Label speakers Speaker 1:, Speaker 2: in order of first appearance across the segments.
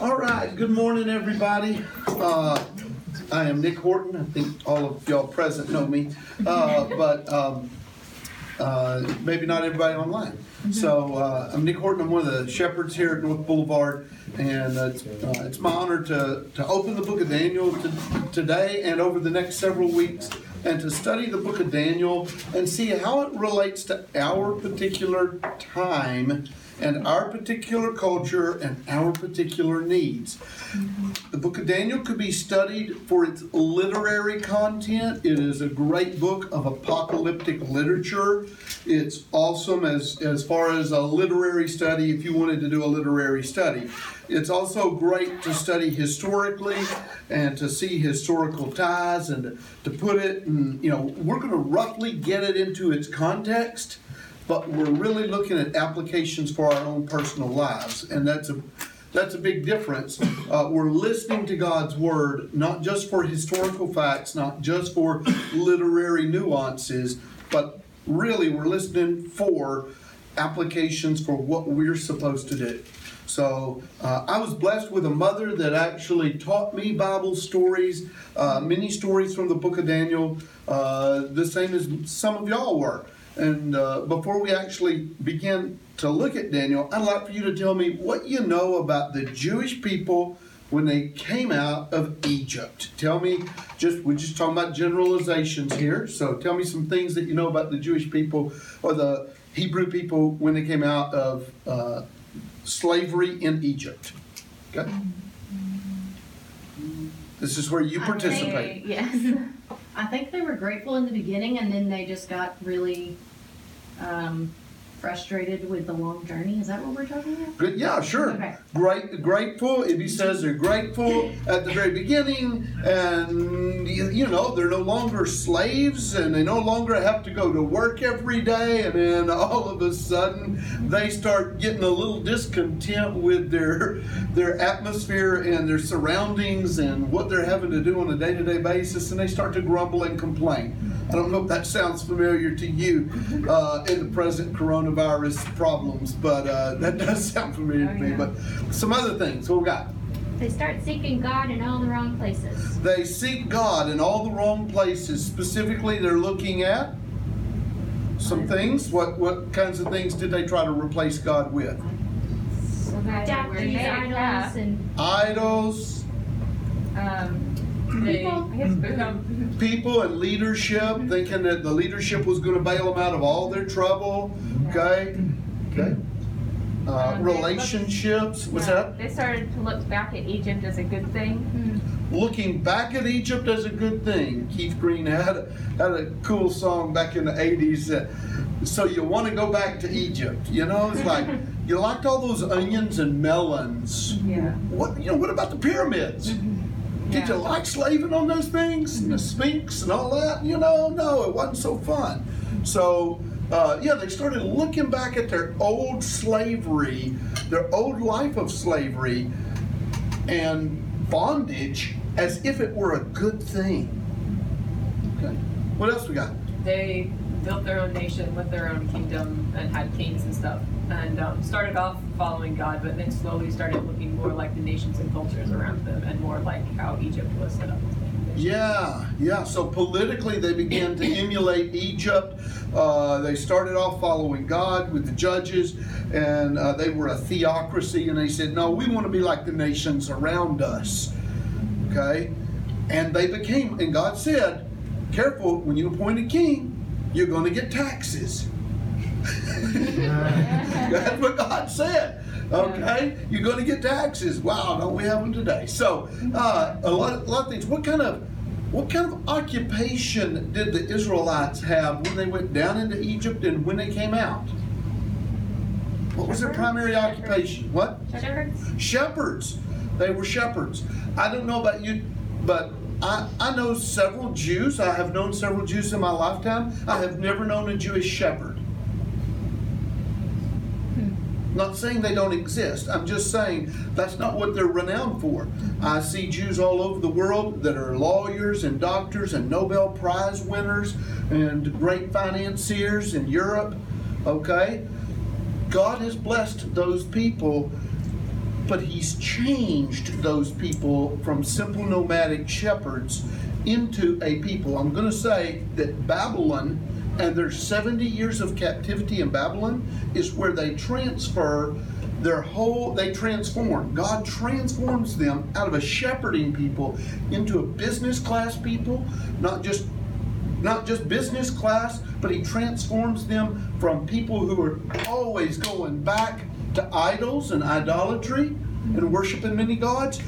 Speaker 1: All right, good morning, everybody. Uh, I am Nick Horton. I think all of y'all present know me, uh, but um, uh, maybe not everybody online. So uh, I'm Nick Horton. I'm one of the shepherds here at North Boulevard, and uh, it's, uh, it's my honor to, to open the book of Daniel to, today and over the next several weeks, and to study the book of Daniel and see how it relates to our particular time and our particular culture and our particular needs. The book of Daniel could be studied for its literary content. It is a great book of apocalyptic literature. It's awesome as, as far as a literary study, if you wanted to do a literary study. It's also great to study historically and to see historical ties and to put it, and you know, we're going to roughly get it into its context but we're really looking at applications for our own personal lives, and that's a that's a big difference. Uh, we're listening to God's word not just for historical facts, not just for literary nuances, but really we're listening for applications for what we're supposed to do. So uh, I was blessed with a mother that actually taught me Bible stories, uh, many stories from the book of Daniel, uh, the same as some of y'all were. And uh, before we actually begin to look at Daniel, I'd like for you to tell me what you know about the Jewish people when they came out of Egypt. Tell me, just we're just talking about generalizations here. So tell me some things that you know about the Jewish people or the Hebrew people when they came out of uh, slavery in Egypt. Okay. This is where you
Speaker 2: I
Speaker 1: participate.
Speaker 2: think- Yes. I think they were grateful in the beginning and then they just got really um, frustrated with the long journey. Is that what we're talking about?
Speaker 1: Good. Yeah, sure.
Speaker 2: Okay.
Speaker 1: Great, grateful. If he says they're grateful at the very beginning, and you you know they're no longer slaves, and they no longer have to go to work every day, and then all of a sudden they start getting a little discontent with their their atmosphere and their surroundings and what they're having to do on a day-to-day basis, and they start to grumble and complain. I don't know if that sounds familiar to you uh, in the present coronavirus problems, but uh, that does sound familiar to
Speaker 2: Oh,
Speaker 1: me.
Speaker 2: yeah.
Speaker 1: But some other things, what we got?
Speaker 3: They start seeking God in all the wrong places.
Speaker 1: They seek God in all the wrong places. Specifically, they're looking at some things. What what kinds of things did they try to replace God with?
Speaker 3: Statues, idols, and
Speaker 1: Idols,
Speaker 4: Um, they,
Speaker 3: People.
Speaker 4: I guess Buddhism.
Speaker 1: people, and leadership, thinking that the leadership was going to bail them out of all their trouble. Okay, okay. Uh,
Speaker 4: Um,
Speaker 1: relationships. What's that?
Speaker 4: They started to look back at Egypt as a good thing.
Speaker 1: looking back at Egypt as a good thing. Keith Green had a, had a cool song back in the 80s. Uh, so you want to go back to Egypt. You know, it's like you liked all those onions and melons.
Speaker 4: Yeah.
Speaker 1: What you know? What about the pyramids? Did you like slaving on those things and the Sphinx and all that? You know, no, it wasn't so fun. So. Uh, yeah, they started looking back at their old slavery, their old life of slavery, and bondage as if it were a good thing. Okay. What else we got?
Speaker 5: they built their own nation with their own kingdom and had kings and stuff and um, started off following god but then slowly started looking more like the nations and cultures around them and more like how egypt was set up
Speaker 1: Yeah, yeah. So politically, they began to emulate Egypt. Uh, they started off following God with the judges, and uh, they were a theocracy. And they said, "No, we want to be like the nations around us." Okay, and they became. And God said, "Careful when you appoint a king, you're going to get taxes." That's what God said. Okay, you're going to get taxes. Wow, don't we have them today? So, uh, a lot, a lot of things. What kind of, what kind of occupation did the Israelites have when they went down into Egypt and when they came out? What was their primary occupation? What?
Speaker 3: shepherds.
Speaker 1: Shepherds. They were shepherds. I don't know about you, but I, I know several Jews. I have known several Jews in my lifetime. I have never known a Jewish shepherd. Not saying they don't exist. I'm just saying that's not what they're renowned for. I see Jews all over the world that are lawyers and doctors and Nobel Prize winners and great financiers in Europe. Okay? God has blessed those people but he's changed those people from simple nomadic shepherds into a people. I'm going to say that Babylon and their 70 years of captivity in Babylon is where they transfer their whole, they transform. God transforms them out of a shepherding people into a business class people, not just not just business class, but he transforms them from people who are always going back to idols and idolatry and worshiping many gods,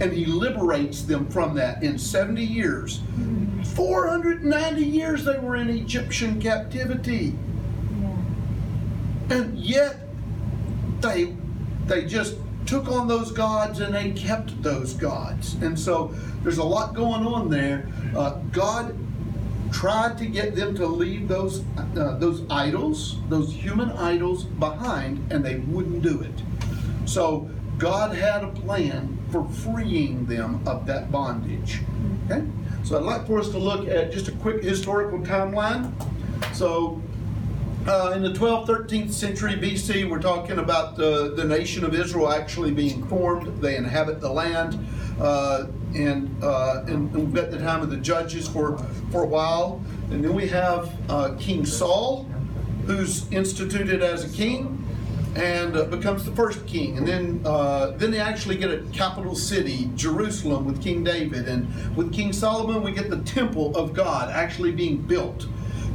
Speaker 1: and he liberates them from that in 70 years. 490 years they were in Egyptian captivity. And yet they they just took on those gods and they kept those gods. And so there's a lot going on there. Uh, God tried to get them to leave those uh, those idols, those human idols behind, and they wouldn't do it. So God had a plan for freeing them of that bondage. Okay? So I'd like for us to look at just a quick historical timeline. So uh, in the 12th, 13th century BC, we're talking about the, the nation of Israel actually being formed. They inhabit the land. Uh, and, uh, and, and we've got the time of the judges for, for a while. And then we have uh, King Saul, who's instituted as a king and uh, becomes the first king. And then, uh, then they actually get a capital city, Jerusalem, with King David. And with King Solomon, we get the temple of God actually being built.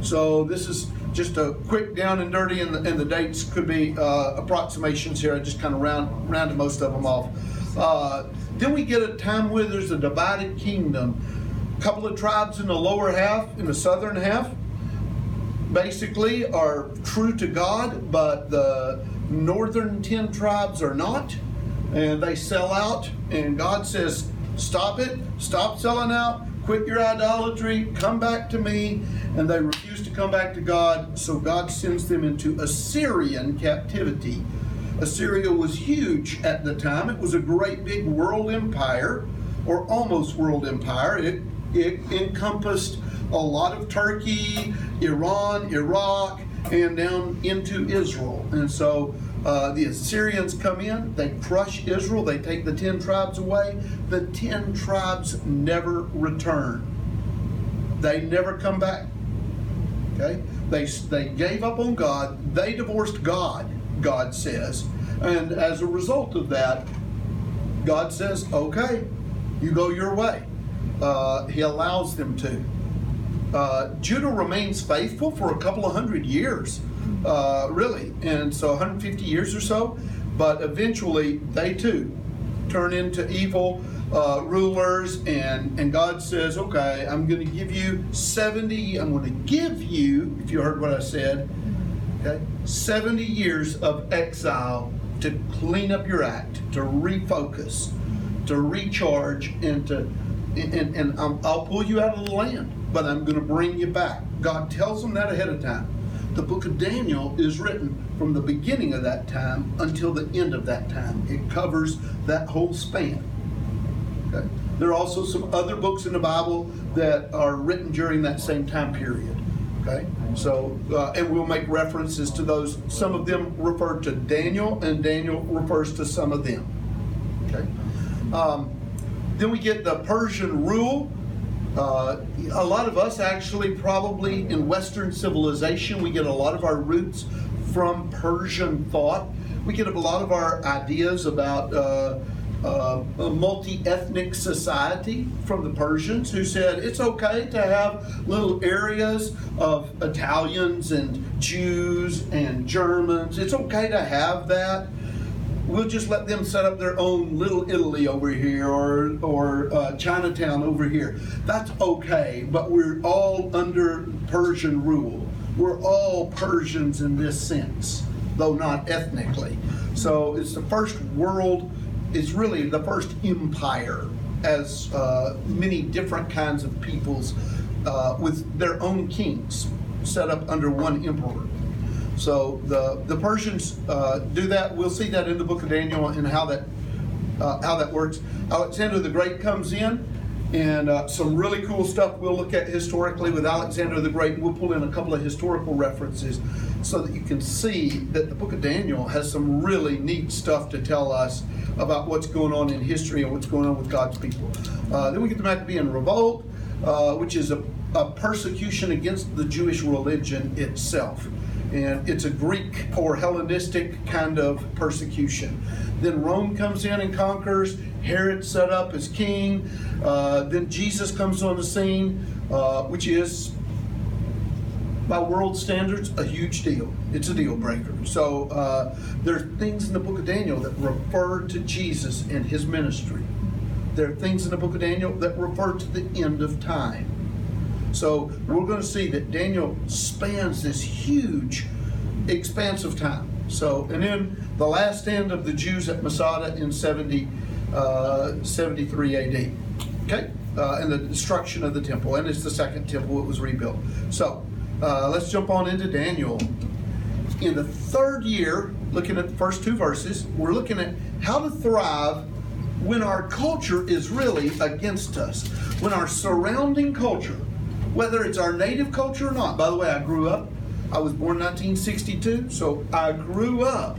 Speaker 1: So this is just a quick down and dirty, and the, and the dates could be uh, approximations here. I just kind of round rounded most of them off. Uh, then we get a time where there's a divided kingdom. A couple of tribes in the lower half, in the southern half, basically are true to God, but the northern 10 tribes are not. And they sell out, and God says, Stop it, stop selling out, quit your idolatry, come back to me. And they refuse to come back to God, so God sends them into Assyrian captivity. Assyria was huge at the time, it was a great big world empire, or almost world empire. It, it encompassed a lot of Turkey, Iran, Iraq, and down into Israel. And so uh, the Assyrians come in, they crush Israel, they take the 10 tribes away. The 10 tribes never return, they never come back. Okay? They, they gave up on God, they divorced God, God says. And as a result of that, God says, okay, you go your way. Uh, he allows them to. Uh, Judah remains faithful for a couple of hundred years, uh, really, and so 150 years or so. But eventually, they too turn into evil uh, rulers, and and God says, "Okay, I'm going to give you 70. I'm going to give you, if you heard what I said, okay, 70 years of exile to clean up your act, to refocus, to recharge, and to and, and i I'll pull you out of the land, but I'm going to bring you back. God tells them that ahead of time. The book of Daniel is written from the beginning of that time until the end of that time. It covers that whole span. Okay? There are also some other books in the Bible that are written during that same time period. Okay, so uh, and we'll make references to those. Some of them refer to Daniel, and Daniel refers to some of them. Okay. Um, then we get the Persian rule. Uh, a lot of us actually, probably in Western civilization, we get a lot of our roots from Persian thought. We get a lot of our ideas about uh, uh, a multi ethnic society from the Persians who said it's okay to have little areas of Italians and Jews and Germans. It's okay to have that we'll just let them set up their own little Italy over here or or uh, Chinatown over here. That's okay, but we're all under Persian rule. We're all Persians in this sense, though not ethnically. So it's the first world. It's really the first empire, as uh, many different kinds of peoples uh, with their own kings set up under one emperor. So the the Persians uh, do that. We'll see that in the book of Daniel and how that uh, how that works. Alexander the Great comes in, and uh, some really cool stuff we'll look at historically with Alexander the Great. And we'll pull in a couple of historical references so that you can see that the book of Daniel has some really neat stuff to tell us about what's going on in history and what's going on with God's people. Uh, then we get the Maccabean Revolt, uh, which is a, a persecution against the Jewish religion itself. And it's a Greek or Hellenistic kind of persecution. Then Rome comes in and conquers. Herod set up as king. Uh, then Jesus comes on the scene, uh, which is, by world standards, a huge deal. It's a deal breaker. So uh, there are things in the book of Daniel that refer to Jesus and his ministry. There are things in the book of Daniel that refer to the end of time. So we're going to see that Daniel spans this huge expanse of time. So, and then the last stand of the Jews at Masada in 70, uh, 73 AD. Okay? Uh, and the destruction of the temple. And it's the second temple, it was rebuilt. So, uh, let's jump on into Daniel. In the third year, looking at the first two verses, we're looking at how to thrive when our culture is really against us. When our surrounding culture, whether it's our native culture or not. By the way, I grew up, I was born 1962, so I grew up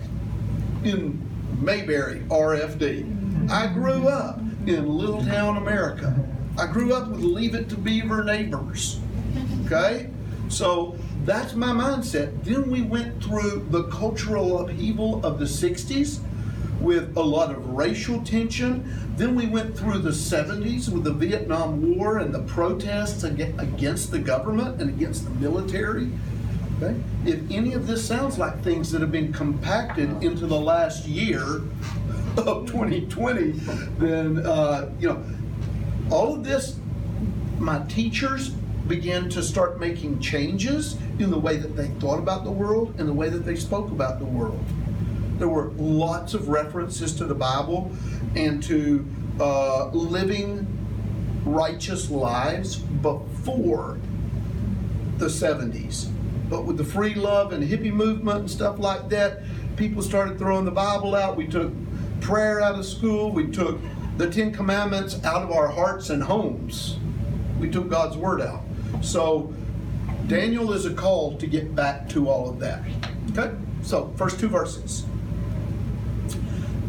Speaker 1: in Mayberry, RFD. I grew up in Little Town America. I grew up with Leave It to Beaver neighbors. Okay? So that's my mindset. Then we went through the cultural upheaval of the 60s with a lot of racial tension. Then we went through the 70s with the Vietnam War and the protests against the government and against the military. Okay? If any of this sounds like things that have been compacted into the last year of 2020, then, uh, you know, all of this, my teachers began to start making changes in the way that they thought about the world and the way that they spoke about the world. There were lots of references to the Bible and to uh, living righteous lives before the 70s. But with the free love and hippie movement and stuff like that, people started throwing the Bible out. We took prayer out of school. We took the Ten Commandments out of our hearts and homes. We took God's Word out. So Daniel is a call to get back to all of that. Okay? So, first two verses.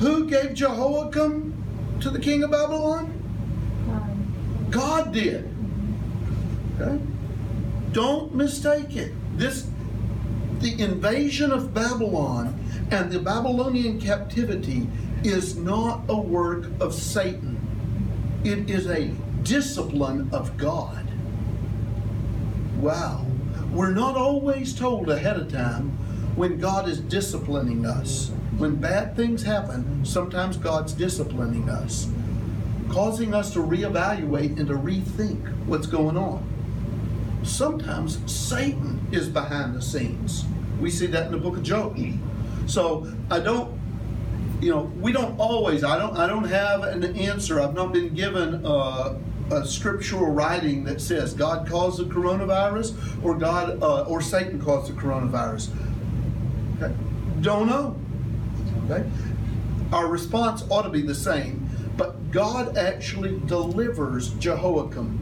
Speaker 1: Who gave Jehoiakim to the king of Babylon? God did. Okay? Don't mistake it. This the invasion of Babylon and the Babylonian captivity is not a work of Satan. It is a discipline of God. Wow. We're not always told ahead of time when God is disciplining us. When bad things happen, sometimes God's disciplining us, causing us to reevaluate and to rethink what's going on. Sometimes Satan is behind the scenes. We see that in the book of Job. So I don't, you know, we don't always. I don't. I don't have an answer. I've not been given a, a scriptural writing that says God caused the coronavirus or God uh, or Satan caused the coronavirus. Okay. Don't know. Okay. Our response ought to be the same, but God actually delivers Jehoiakim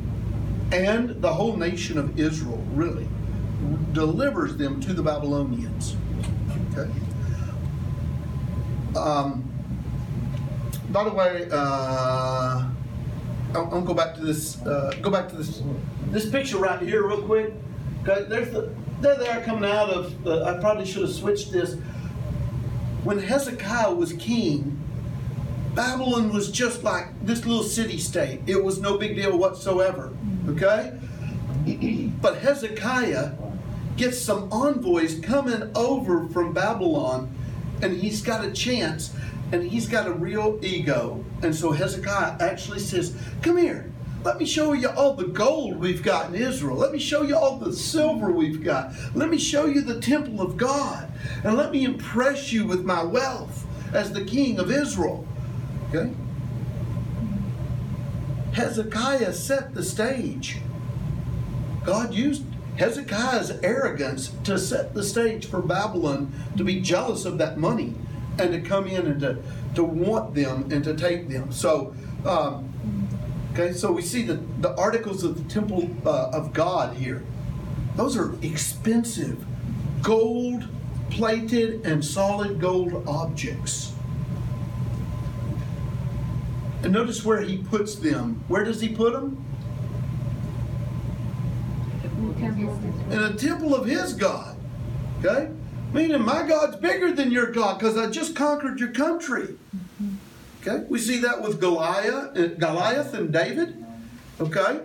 Speaker 1: and the whole nation of Israel, really, delivers them to the Babylonians. Okay. Um, by the way, uh, I'm gonna go back to this. Uh, go back to this. This picture right here, real quick. Okay, there's the. There they are coming out of. Uh, I probably should have switched this. When Hezekiah was king, Babylon was just like this little city state. It was no big deal whatsoever. Okay? But Hezekiah gets some envoys coming over from Babylon, and he's got a chance, and he's got a real ego. And so Hezekiah actually says, Come here, Let me show you all the gold we've got in Israel. Let me show you all the silver we've got. Let me show you the temple of God. And let me impress you with my wealth as the king of Israel. Okay? Hezekiah set the stage. God used Hezekiah's arrogance to set the stage for Babylon to be jealous of that money and to come in and to, to want them and to take them. So, um, okay, so we see the, the articles of the temple uh, of God here. Those are expensive, gold plated and solid gold objects. And notice where he puts them. Where does he put them? in a temple of his God. Okay? Meaning my God's bigger than your God because I just conquered your country. Okay? We see that with Goliath, uh, Goliath and David. Okay?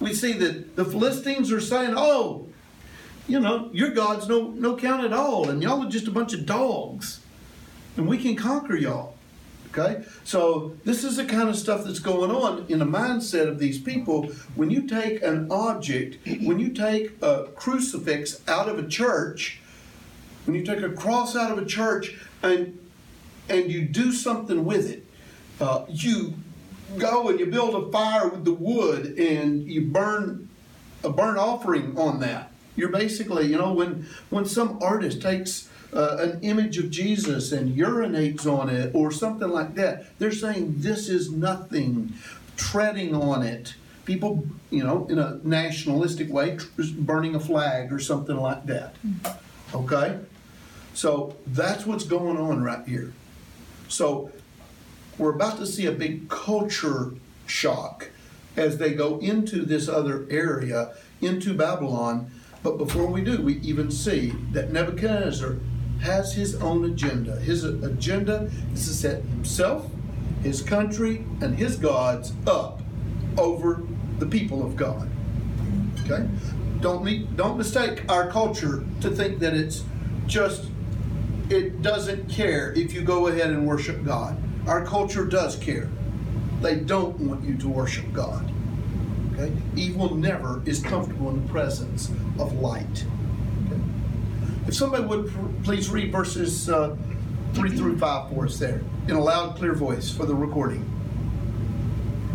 Speaker 1: We see that the Philistines are saying, oh, you know, your God's no, no count at all, and y'all are just a bunch of dogs, and we can conquer y'all. Okay? So, this is the kind of stuff that's going on in the mindset of these people. When you take an object, when you take a crucifix out of a church, when you take a cross out of a church and and you do something with it, uh, you go and you build a fire with the wood and you burn a burnt offering on that. You're basically, you know, when when some artist takes uh, an image of Jesus and urinates on it or something like that. They're saying this is nothing, treading on it. People, you know, in a nationalistic way, tr- burning a flag or something like that. Okay? So that's what's going on right here. So we're about to see a big culture shock as they go into this other area, into Babylon. But before we do, we even see that Nebuchadnezzar has his own agenda. His agenda is to set himself, his country, and his gods up over the people of God. Okay? Don't meet, don't mistake our culture to think that it's just it doesn't care if you go ahead and worship God. Our culture does care. They don't want you to worship God. Okay? Evil never is comfortable in the presence of light. If somebody would please read verses uh, 3 through 5 for us there in a loud, clear voice for the recording.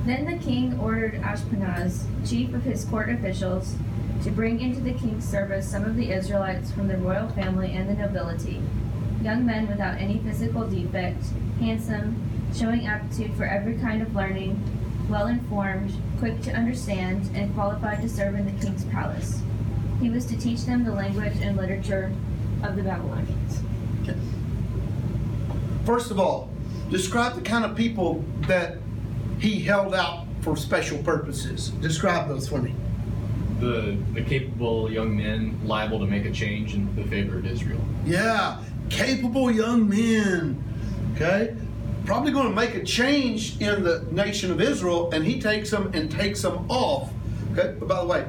Speaker 6: Then the king ordered Ashpenaz, chief of his court officials, to bring into the king's service some of the Israelites from the royal family and the nobility, young men without any physical defect, handsome, showing aptitude for every kind of learning, well informed, quick to understand, and qualified to serve in the king's palace. He was to teach them the language and literature of the Babylonians.
Speaker 1: First of all, describe the kind of people that he held out for special purposes. Describe those for me.
Speaker 7: the the capable young men liable to make a change in the favor of Israel.
Speaker 1: Yeah, capable young men. Okay? Probably going to make a change in the nation of Israel, and he takes them and takes them off. Okay? But by the way,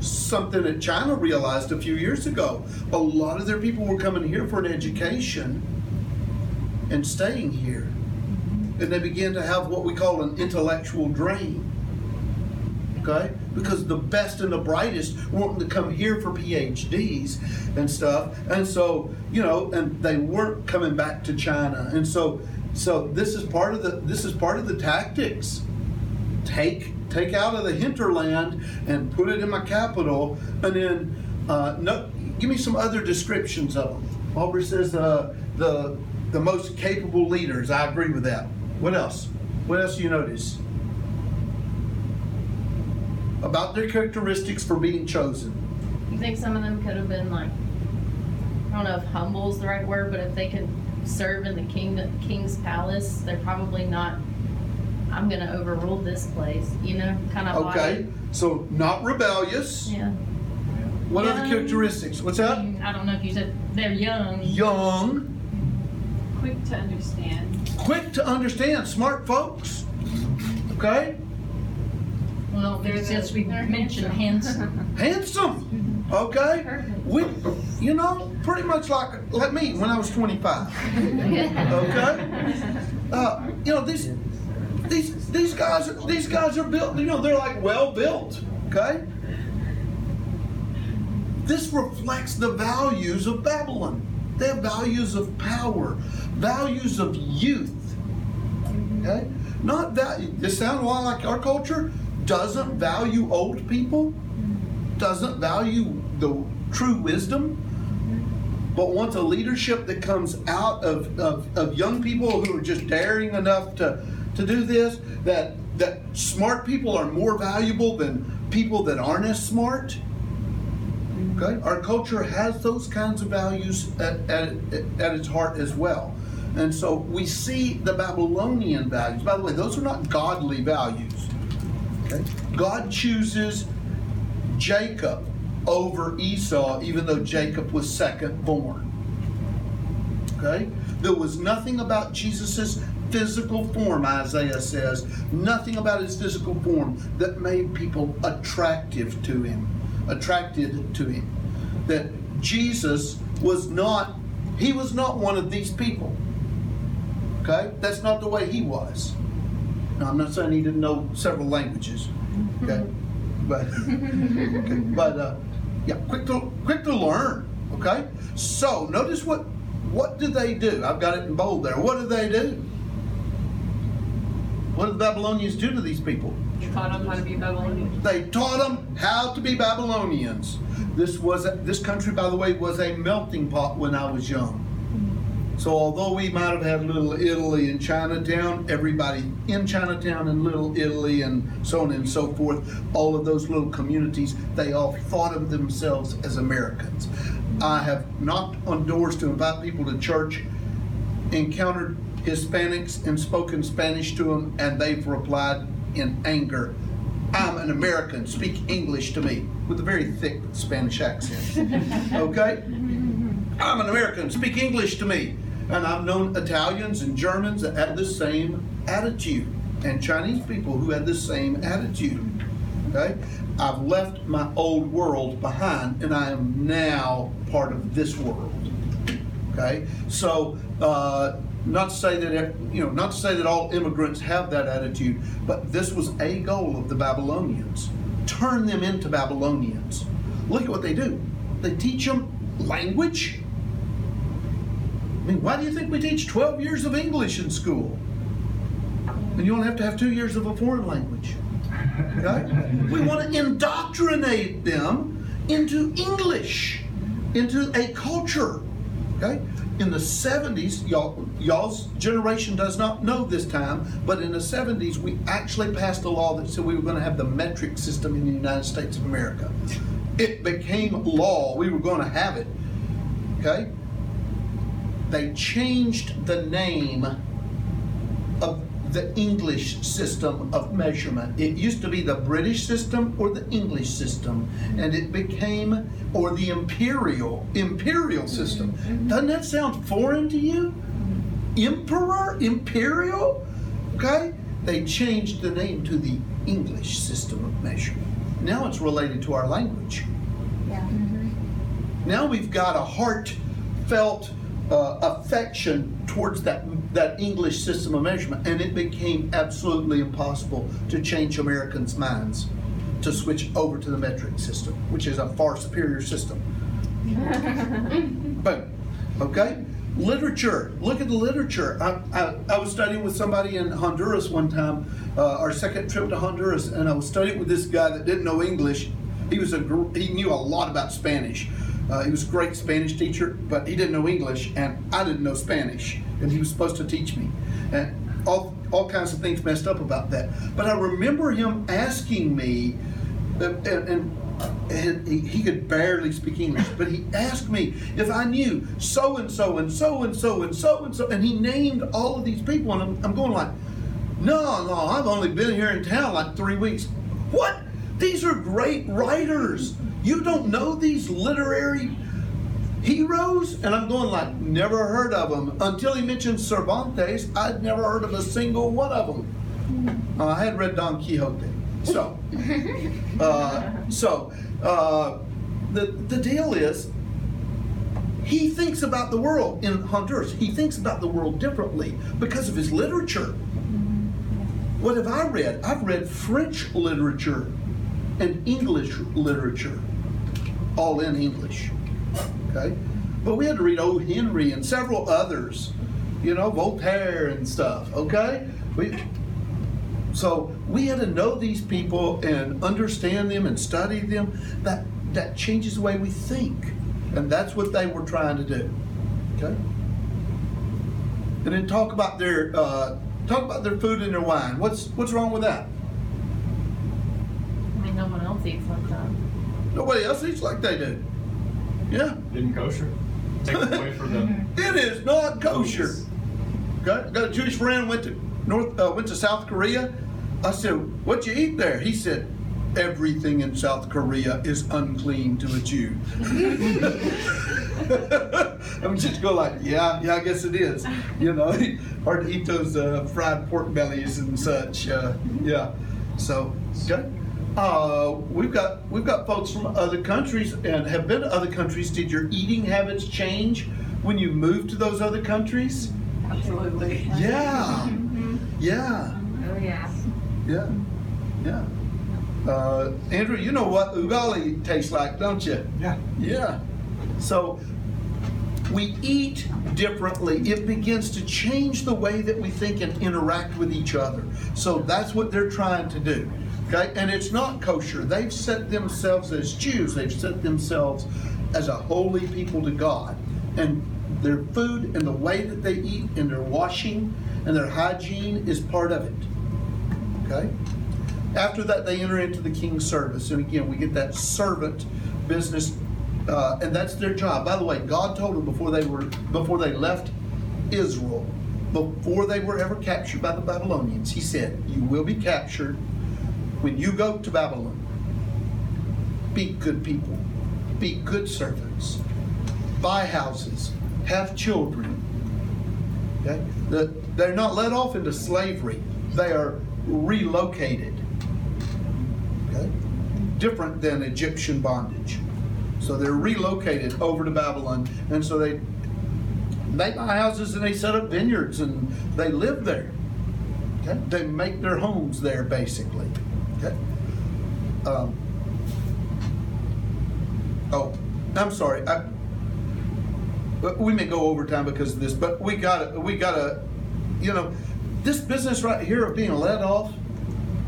Speaker 1: something that China realized a few years ago a lot of their people were coming here for an education and staying here. And they began to have what we call an intellectual drain. Okay? Because the best and the brightest wanting to come here for PhDs and stuff. And so, you know, and they weren't coming back to China. And so so this is part of the this is part of the tactics. Take take out of the hinterland and put it in my capital, and then uh, no, give me some other descriptions of them. Aubrey says uh, the the most capable leaders. I agree with that. What else? What else do you notice? About their characteristics for being chosen.
Speaker 2: You think some of them could have been like, I don't know if humble is the right word, but if they could serve in the king, king's palace, they're probably not, I'm gonna overrule this place, you know, kind of
Speaker 1: Okay, so not rebellious.
Speaker 2: Yeah.
Speaker 1: What other
Speaker 2: Young.
Speaker 1: characteristics? What's that?
Speaker 2: I don't know if you said they're young.
Speaker 1: Young,
Speaker 5: Quick to understand.
Speaker 1: quick to understand, smart folks. Okay,
Speaker 2: Well, there's just, we mentioned handsome.
Speaker 1: handsome. Okay, we, you know, pretty much like like me when I was 25. Okay, uh, you know these these these guys, are, these guys are built. You know, they're like well built. Okay. This reflects the values of Babylon. They have values of power, values of youth. Okay? Not that this sounds a lot like our culture doesn't value old people, doesn't value the true wisdom, but wants a leadership that comes out of, of, of young people who are just daring enough to, to do this, that that smart people are more valuable than people that aren't as smart. Okay? Our culture has those kinds of values at, at, at its heart as well. And so we see the Babylonian values. By the way, those are not godly values. Okay? God chooses Jacob over Esau, even though Jacob was second born. Okay? There was nothing about Jesus' physical form, Isaiah says, nothing about his physical form that made people attractive to him, attracted to him. That Jesus was not, he was not one of these people. Okay? That's not the way he was. Now, I'm not saying he didn't know several languages. Okay? But, okay, but uh, yeah, quick to quick to learn. Okay? So notice what what did they do? I've got it in bold there. What did they do? What did the Babylonians do to these people?
Speaker 5: They Taught them how to be Babylonian.
Speaker 1: They taught them how to be Babylonians. This was a, this country, by the way, was a melting pot when I was young. So although we might have had Little Italy and Chinatown, everybody in Chinatown and Little Italy and so on and so forth, all of those little communities, they all thought of themselves as Americans. I have knocked on doors to invite people to church, encountered Hispanics and spoken Spanish to them, and they've replied in anger, I'm an American, speak English to me, with a very thick Spanish accent. Okay? I'm an American, speak English to me. And I've known Italians and Germans that had the same attitude, and Chinese people who had the same attitude. Okay? I've left my old world behind, and I am now part of this world. Okay? So, uh, not to say that you know, not to say that all immigrants have that attitude, but this was a goal of the Babylonians. Turn them into Babylonians. Look at what they do. They teach them language. I mean, why do you think we teach 12 years of English in school? And you only have to have two years of a foreign language. Okay? We want to indoctrinate them into English, into a culture. Okay? In the 70s, y'all, y'all's generation does not know this time, but in the 70s, we actually passed a law that said we were going to have the metric system in the United States of America. It became law. We were going to have it. Okay? They changed the name of the English system of measurement. It used to be the British system or the English system, and it became or the imperial imperial system. Mm-hmm. Doesn't that sound foreign to you? Emperor, imperial? Okay? They changed the name to the English system of measurement. Now it's related to our language.
Speaker 3: Yeah. Mm-hmm.
Speaker 1: Now we've got a heartfelt uh, affection towards that that English system of measurement, and it became absolutely impossible to change Americans' minds to switch over to the metric system, which is a far superior system. Boom. Okay? Literature. Look at the literature. I, I, I was studying with somebody in Honduras one time, uh, our second trip to Honduras, and I was studying with this guy that didn't know English. He was a gr- he knew a lot about Spanish. Uh, he was a great Spanish teacher, but he didn't know English, and I didn't know Spanish, and he was supposed to teach me. And all all kinds of things messed up about that. But I remember him asking me, and, and and he, he could barely speak English, but he asked me if I knew so and so and so and so and so and so, and he named all of these people, and I'm, I'm going like, no, no, I've only been here in town like three weeks. What? These are great writers. You don't know these literary heroes? And I'm going like, never heard of them until he mentioned Cervantes. I'd never heard of a single one of them. Uh, I had read Don Quixote, so. Uh, so, uh, the, the deal is, he thinks about the world in Honduras. He thinks about the world differently because of his literature. What have I read? I've read French literature and English literature, all in English. Okay? But we had to read O. Henry and several others, you know, Voltaire and stuff, okay? We, so we had to know these people and understand them and study them. That, that changes the way we think. And that's what they were trying to do, okay? And then talk about their, uh, talk about their food and their wine. What's, what's wrong with that?
Speaker 2: I mean, no one else eats like that.
Speaker 1: Nobody else eats like they do. Yeah.
Speaker 7: Didn't kosher. Take it away from them.
Speaker 1: It is not kosher. Got, got a Jewish friend went to North uh, went to South Korea. I said, "What you eat there?" He said, "Everything in South Korea is unclean to a Jew." I'm just go like, "Yeah, yeah, I guess it is." You know, hard to eat those uh, fried pork bellies and such. Uh, yeah, so okay. Uh, we've got we've got folks from other countries and have been to other countries. Did your eating habits change when you moved to those other countries?
Speaker 5: Absolutely.
Speaker 1: Yeah, yeah,
Speaker 4: Oh, yeah.
Speaker 1: yeah, yeah. Uh, Andrew, you know what ugali tastes like, don't you?
Speaker 7: Yeah.
Speaker 1: Yeah. So we eat differently. It begins to change the way that we think and interact with each other. So that's what they're trying to do. Okay? And it's not kosher. They've set themselves as Jews, they've set themselves as a holy people to God. And their food and the way that they eat and their washing and their hygiene is part of it. Okay? After that, they enter into the king's service. And again, we get that servant business, uh, and that's their job. By the way, God told them before they were before they left Israel, before they were ever captured by the Babylonians, He said, "You will be captured when you go to Babylon. Be good people, be good servants, buy houses, have children." Okay, The- they're not let off into slavery; they are relocated okay? different than Egyptian bondage. So they're relocated over to Babylon, and so they they buy houses and they set up vineyards and they live there. Okay? They make their homes there, basically. Okay? Um, oh, I'm sorry. I, we may go over time because of this, but we gotta, we gotta, you know, this business right here of being let off,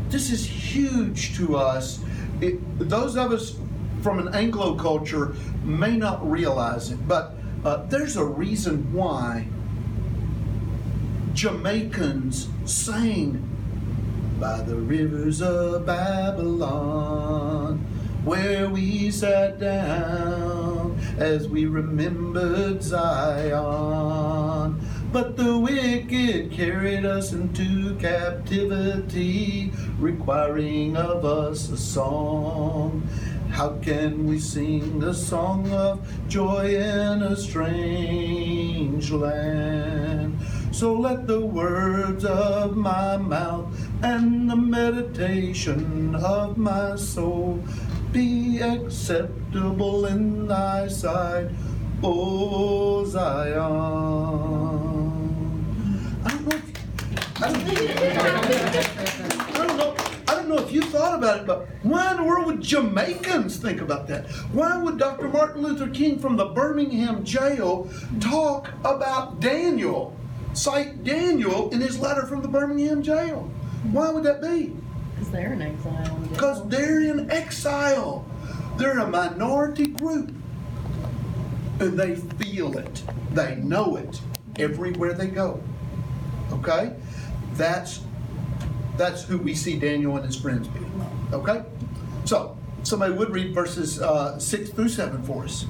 Speaker 1: this is huge to us. It, those of us from an Anglo culture may not realize it, but uh, there's a reason why Jamaicans sang by the rivers of Babylon, where we sat down as we remembered Zion. But the wicked carried us into captivity, requiring of us a song. How can we sing a song of joy in a strange land? So let the words of my mouth and the meditation of my soul be acceptable in thy sight, O Zion. I don't know I don't know. I don't know if you thought about it, but why in the world would Jamaicans think about that? Why would Dr. Martin Luther King from the Birmingham jail talk about Daniel, cite Daniel in his letter from the Birmingham jail? Why would that be?
Speaker 2: Because they're in exile.
Speaker 1: Because they're in exile. They're a minority group. And they feel it. They know it everywhere they go. Okay? That's that's who we see Daniel and his friends be. Okay? So, somebody would read verses uh, 6 through 7 for us.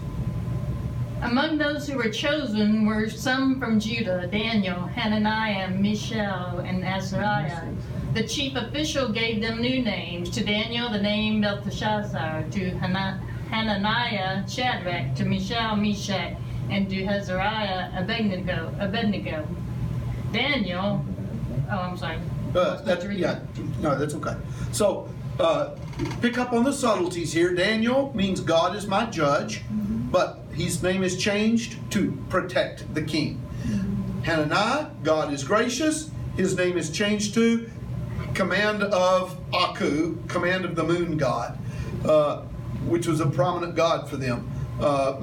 Speaker 8: Among those who were chosen were some from Judah, Daniel, Hananiah, Mishael, and Azariah. The chief official gave them new names. To Daniel, the name Belteshazzar. To Hananiah, Shadrach. To Mishael, Meshach. And to Azariah, Abednego. Abednego. Daniel, oh, I'm sorry.
Speaker 1: Uh, that, yeah, no, that's okay. So, uh, pick up on the subtleties here. Daniel means God is my judge, but his name is changed to protect the king. Hananiah, God is gracious. His name is changed to command of Aku, command of the moon god, uh, which was a prominent god for them. Uh,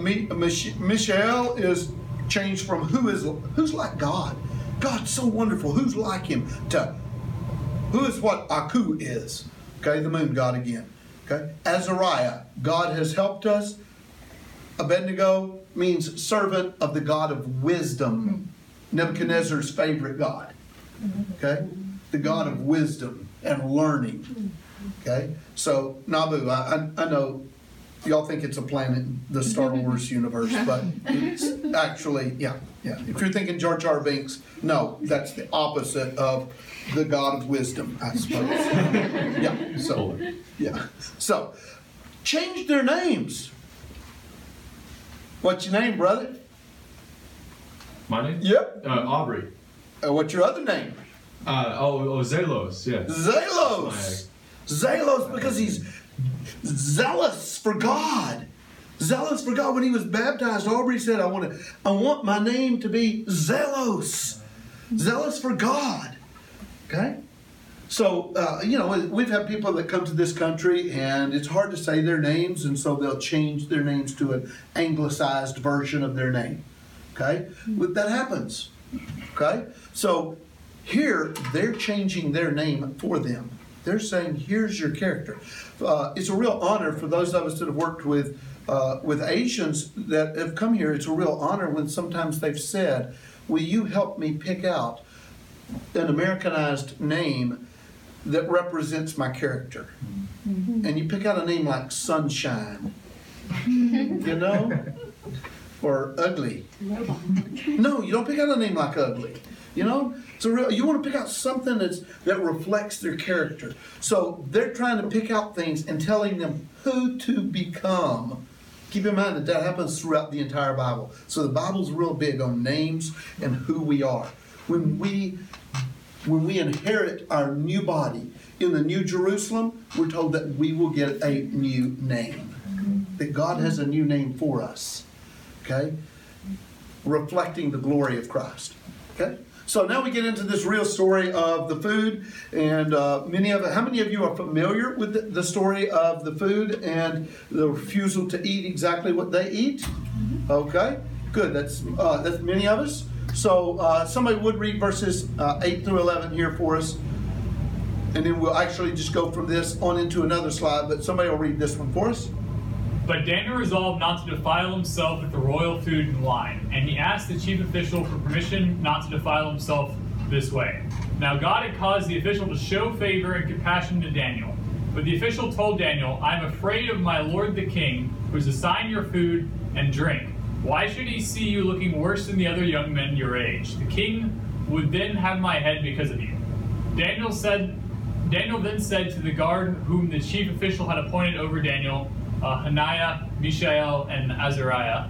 Speaker 1: is changed from who is who's like God. God's so wonderful. Who's like him? To who is what Aku is. Okay, the moon god again. Okay, Azariah, God has helped us. Abednego means servant of the God of wisdom, hmm. Nebuchadnezzar's favorite God. Okay, the God of wisdom and learning. Okay, so Nabu, I, I, I know y'all think it's a planet in the Star Wars universe, but it's actually, yeah, yeah. If you're thinking Jar Jar Binks, no, that's the opposite of the God of wisdom, I suppose. yeah, so, yeah. So, change their names. What's your name, brother?
Speaker 7: My name?
Speaker 1: Yep.
Speaker 7: Uh, Aubrey.
Speaker 1: Uh, what's your other name?
Speaker 7: Uh, oh, oh, Zelos, yeah.
Speaker 1: Zelos. Zelos because he's zealous for God. Zealous for God. When he was baptized, Aubrey said, I want to I want my name to be Zelos. Zealous for God. Okay? So, uh, you know, we've had people that come to this country and it's hard to say their names, and so they'll change their names to an anglicized version of their name. Okay? But that happens. Okay? So, here, they're changing their name for them. They're saying, here's your character. Uh, it's a real honor for those of us that have worked with, uh, with Asians that have come here. It's a real honor when sometimes they've said, Will you help me pick out an Americanized name that represents my character? Mm-hmm. And you pick out a name like Sunshine, you know, or Ugly. No, you don't pick out a name like Ugly. You know, so real, you want to pick out something that's that reflects their character. So they're trying to pick out things and telling them who to become. Keep in mind that that happens throughout the entire Bible. So the Bible's real big on names and who we are. When we when we inherit our new body in the New Jerusalem, we're told that we will get a new name. That God has a new name for us. Okay? Reflecting the glory of Christ. Okay? So now we get into this real story of the food, and uh, many of how many of you are familiar with the, the story of the food and the refusal to eat exactly what they eat? Okay, good. That's uh, that's many of us. So uh, somebody would read verses uh, eight through eleven here for us, and then we'll actually just go from this on into another slide. But somebody will read this one for us.
Speaker 9: But Daniel resolved not to defile himself with the royal food and wine, and he asked the chief official for permission not to defile himself this way. Now God had caused the official to show favor and compassion to Daniel. But the official told Daniel, I am afraid of my lord the king, who has assigned your food and drink. Why should he see you looking worse than the other young men your age? The king would then have my head because of you. Daniel said Daniel then said to the guard whom the chief official had appointed over Daniel, uh, Hananiah, Mishael, and Azariah.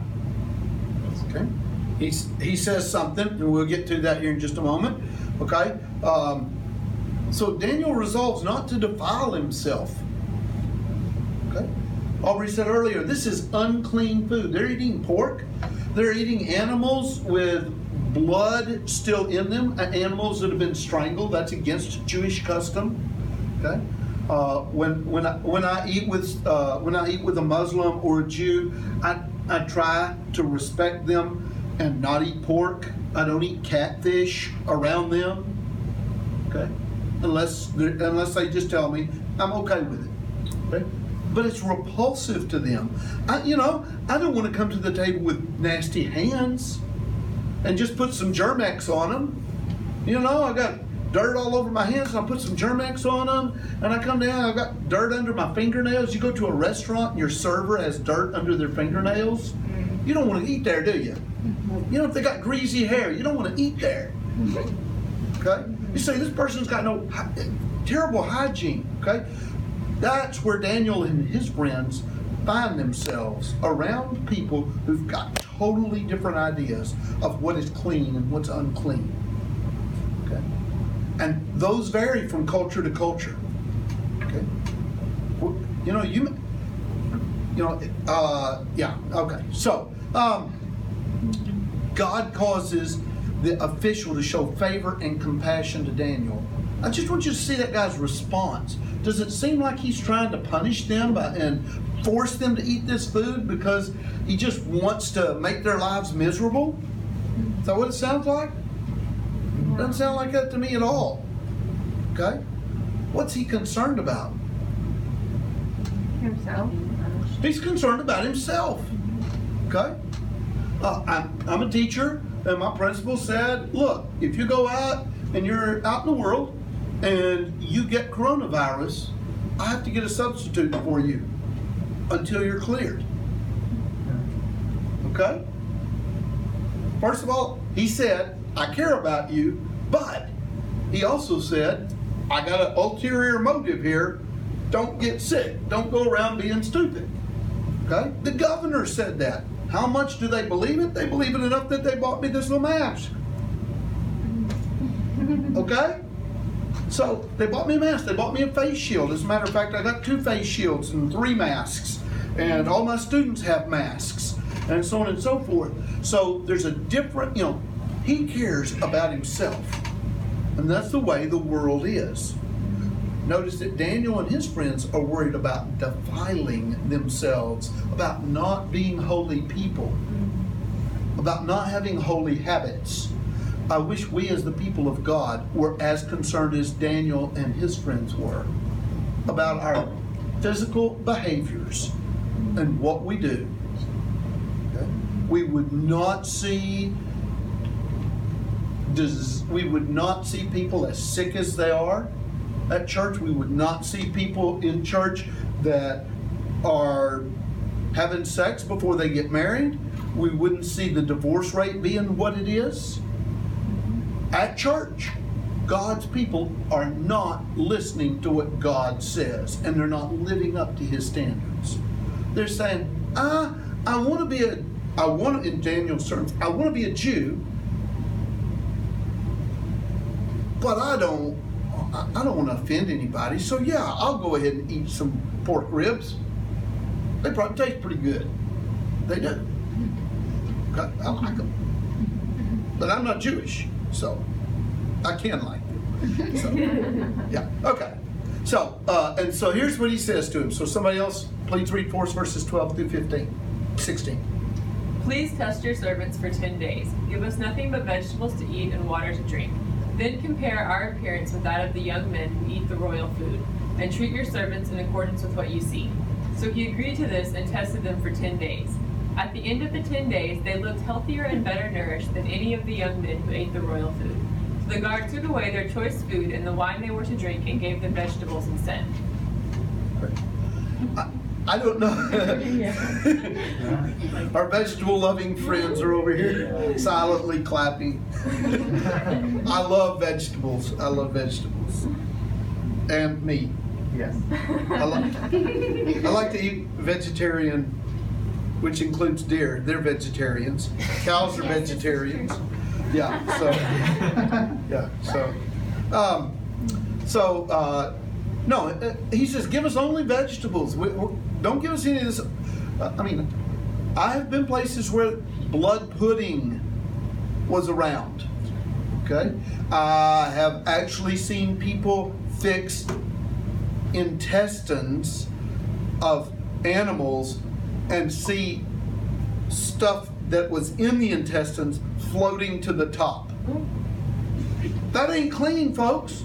Speaker 1: Okay. He, he says something, and we'll get to that here in just a moment. Okay. Um, so Daniel resolves not to defile himself. Aubrey said earlier, this is unclean food. They're eating pork. They're eating animals with blood still in them, uh, animals that have been strangled. That's against Jewish custom. Okay. Uh, when when I, when I eat with uh, when I eat with a Muslim or a Jew, I I try to respect them and not eat pork. I don't eat catfish around them. Okay, unless unless they just tell me I'm okay with it. Okay, but it's repulsive to them. I you know I don't want to come to the table with nasty hands and just put some Germ-X on them. You know I got dirt all over my hands and I put some Germ-X on them and I come down I've got dirt under my fingernails. You go to a restaurant and your server has dirt under their fingernails. Mm-hmm. You don't want to eat there, do you? You know if they got greasy hair, you don't want to eat there. Mm-hmm. Okay? You say this person's got no terrible hygiene. Okay? That's where Daniel and his friends find themselves around people who've got totally different ideas of what is clean and what's unclean. Okay? And those vary from culture to culture. Okay? You know, you, you know, uh, yeah, okay. So, um, God causes the official to show favor and compassion to Daniel I just want you to see that guy's response. Does it seem like he's trying to punish them by, and force them to eat this food because he just wants to make their lives miserable? Is that what it sounds like? Doesn't sound like that to me at all. Okay? What's he concerned about?
Speaker 4: Himself.
Speaker 1: He's concerned about himself. Okay? Uh, I'm, I'm a teacher, and my principal said, look, if you go out and you're out in the world and you get coronavirus, I have to get a substitute for you until you're cleared. Okay? First of all, he said, I care about you, but he also said, I got an ulterior motive here. Don't get sick. Don't go around being stupid. Okay? The governor said that. How much do they believe it? They believe it enough that they bought me this little mask. Okay? So they bought me a mask. They bought me a face shield. As a matter of fact, I got two face shields and three masks. And all my students have masks. And so on and so forth. So there's a different, you know, he cares about himself. And that's the way the world is. Notice that Daniel and his friends are worried about defiling themselves, about not being holy people, about not having holy habits. I wish we, as the people of God, were as concerned as Daniel and his friends were about our physical behaviors and what we do. We would not see we would not see people as sick as they are at church. We would not see people in church that are having sex before they get married. We wouldn't see the divorce rate being what it is. At church, God's people are not listening to what God says and they're not living up to his standards. They're saying, ah, I, I want to be a, I want in Daniel's terms, I want to be a Jew, but I don't I don't want to offend anybody. So yeah, I'll go ahead and eat some pork ribs. They probably taste pretty good. They do. I like them. But I'm not Jewish, so I can like them. So, yeah. Okay. So uh, and so here's what he says to him. So somebody else, please read for us verses 12 through 15, 16.
Speaker 5: Please test your servants for ten days. Give us nothing but vegetables to eat and water to drink. Then compare our appearance with that of the young men who eat the royal food, and treat your servants in accordance with what you see. So he agreed to this and tested them for ten days. At the end of the ten days, they looked healthier and better nourished than any of the young men who ate the royal food. So the guard took away their choice food and the wine they were to drink and gave them vegetables instead.
Speaker 1: I don't know. Our vegetable loving friends are over here silently clapping. I love vegetables. I love vegetables. And meat.
Speaker 10: Yes.
Speaker 1: I like, I like to eat vegetarian, which includes deer. They're vegetarians. Cows are vegetarians. Yeah, so, yeah, so, um, so, uh, no, uh, he says, give us only vegetables. We, we- don't give us any of this. Uh, I mean, I have been places where blood pudding was around. Okay? I have actually seen people fix intestines of animals and see stuff that was in the intestines floating to the top. That ain't clean, folks.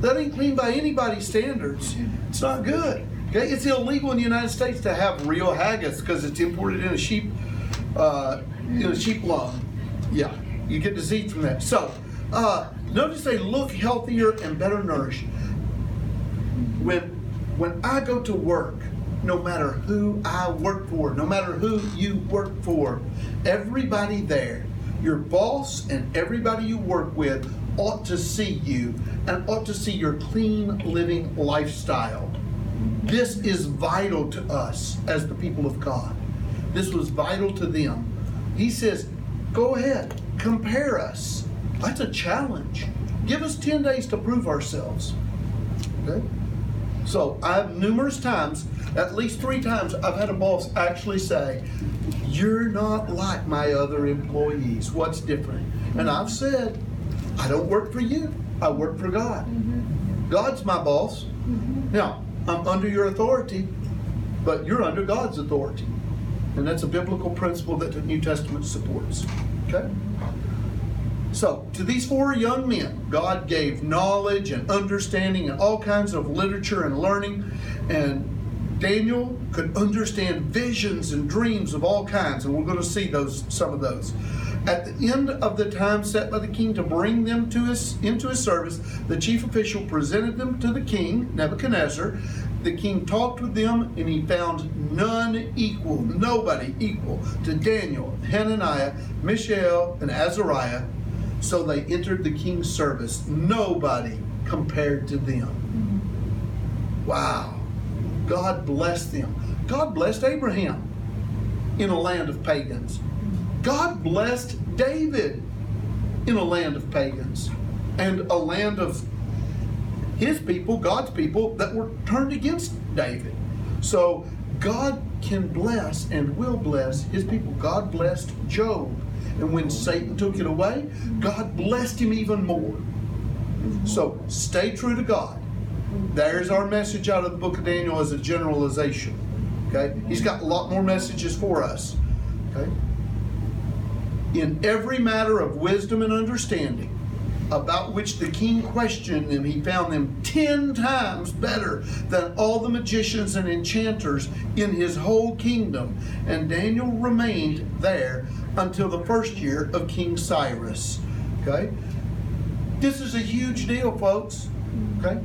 Speaker 1: That ain't clean by anybody's standards. It's not good. Okay, it's illegal in the United States to have real haggis because it's imported in a sheep, uh, in a sheep lung. Yeah, you get disease from that. So, uh, notice they look healthier and better nourished. When, when I go to work, no matter who I work for, no matter who you work for, everybody there, your boss and everybody you work with ought to see you and ought to see your clean living lifestyle. This is vital to us as the people of God. This was vital to them. He says, go ahead, compare us. That's a challenge. Give us 10 days to prove ourselves. Okay? So I've numerous times, at least three times, I've had a boss actually say, You're not like my other employees. What's different? And I've said, I don't work for you, I work for God. Mm-hmm. God's my boss. Mm-hmm. Now, I'm under your authority, but you're under God's authority. And that's a biblical principle that the New Testament supports. Okay? So, to these four young men, God gave knowledge and understanding and all kinds of literature and learning. And Daniel could understand visions and dreams of all kinds, and we're going to see those some of those. At the end of the time set by the king to bring them to his into his service, the chief official presented them to the king Nebuchadnezzar. The king talked with them, and he found none equal, nobody equal to Daniel, Hananiah, Mishael, and Azariah. So they entered the king's service. Nobody compared to them. Wow. God blessed them. God blessed Abraham in a land of pagans. God blessed David in a land of pagans and a land of his people, God's people, that were turned against David. So God can bless and will bless his people. God blessed Job. And when Satan took it away, God blessed him even more. So stay true to God. There's our message out of the book of Daniel as a generalization. Okay? He's got a lot more messages for us. Okay? In every matter of wisdom and understanding, about which the king questioned them, he found them ten times better than all the magicians and enchanters in his whole kingdom. And Daniel remained there until the first year of King Cyrus. Okay? This is a huge deal, folks. Okay?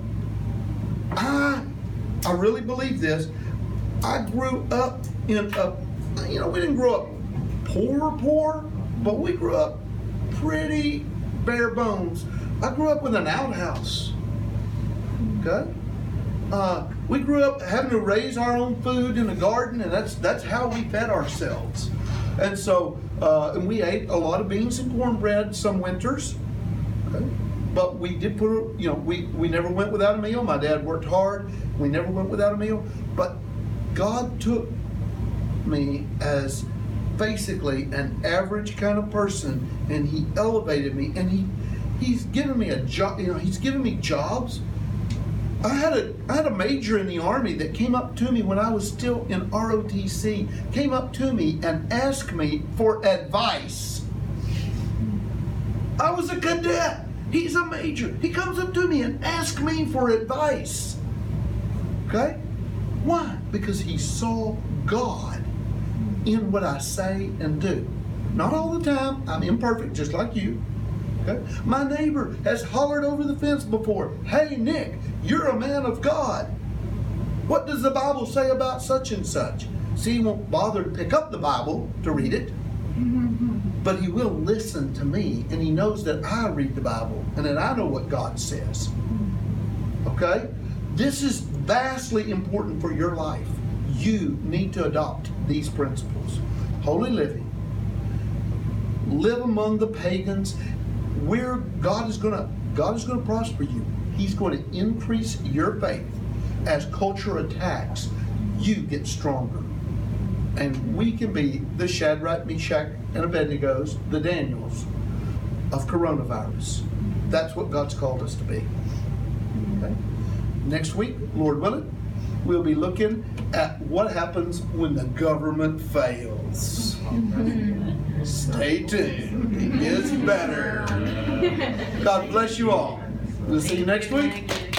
Speaker 1: I I really believe this. I grew up in a you know, we didn't grow up poor poor, but we grew up pretty bare bones. I grew up with an outhouse. Okay? Uh, we grew up having to raise our own food in the garden, and that's that's how we fed ourselves. And so, uh, and we ate a lot of beans and cornbread some winters. Okay? But we did put, you know, we, we never went without a meal. My dad worked hard. We never went without a meal. But God took me as basically an average kind of person and he elevated me and he he's given me a job you know he's given me jobs. I had a I had a major in the army that came up to me when I was still in ROTC came up to me and asked me for advice. I was a cadet. He's a major. He comes up to me and asks me for advice. Okay? Why? Because he saw God in what I say and do. Not all the time. I'm imperfect, just like you. Okay? My neighbor has hollered over the fence before, Hey, Nick, you're a man of God. What does the Bible say about such and such? See, he won't bother to pick up the Bible to read it, but he will listen to me, and he knows that I read the Bible and that I know what God says. Okay? This is vastly important for your life. You need to adopt these principles. Holy living. Live among the pagans. Where God is gonna God is gonna prosper you. He's going to increase your faith. As culture attacks, you get stronger. And we can be the Shadrach, Meshach, and Abednego's, the Daniels of coronavirus. That's what God's called us to be. Okay? Next week, Lord willing, we'll be looking at what happens when the government fails. Stay tuned. It gets better. God bless you all. We'll see you next week.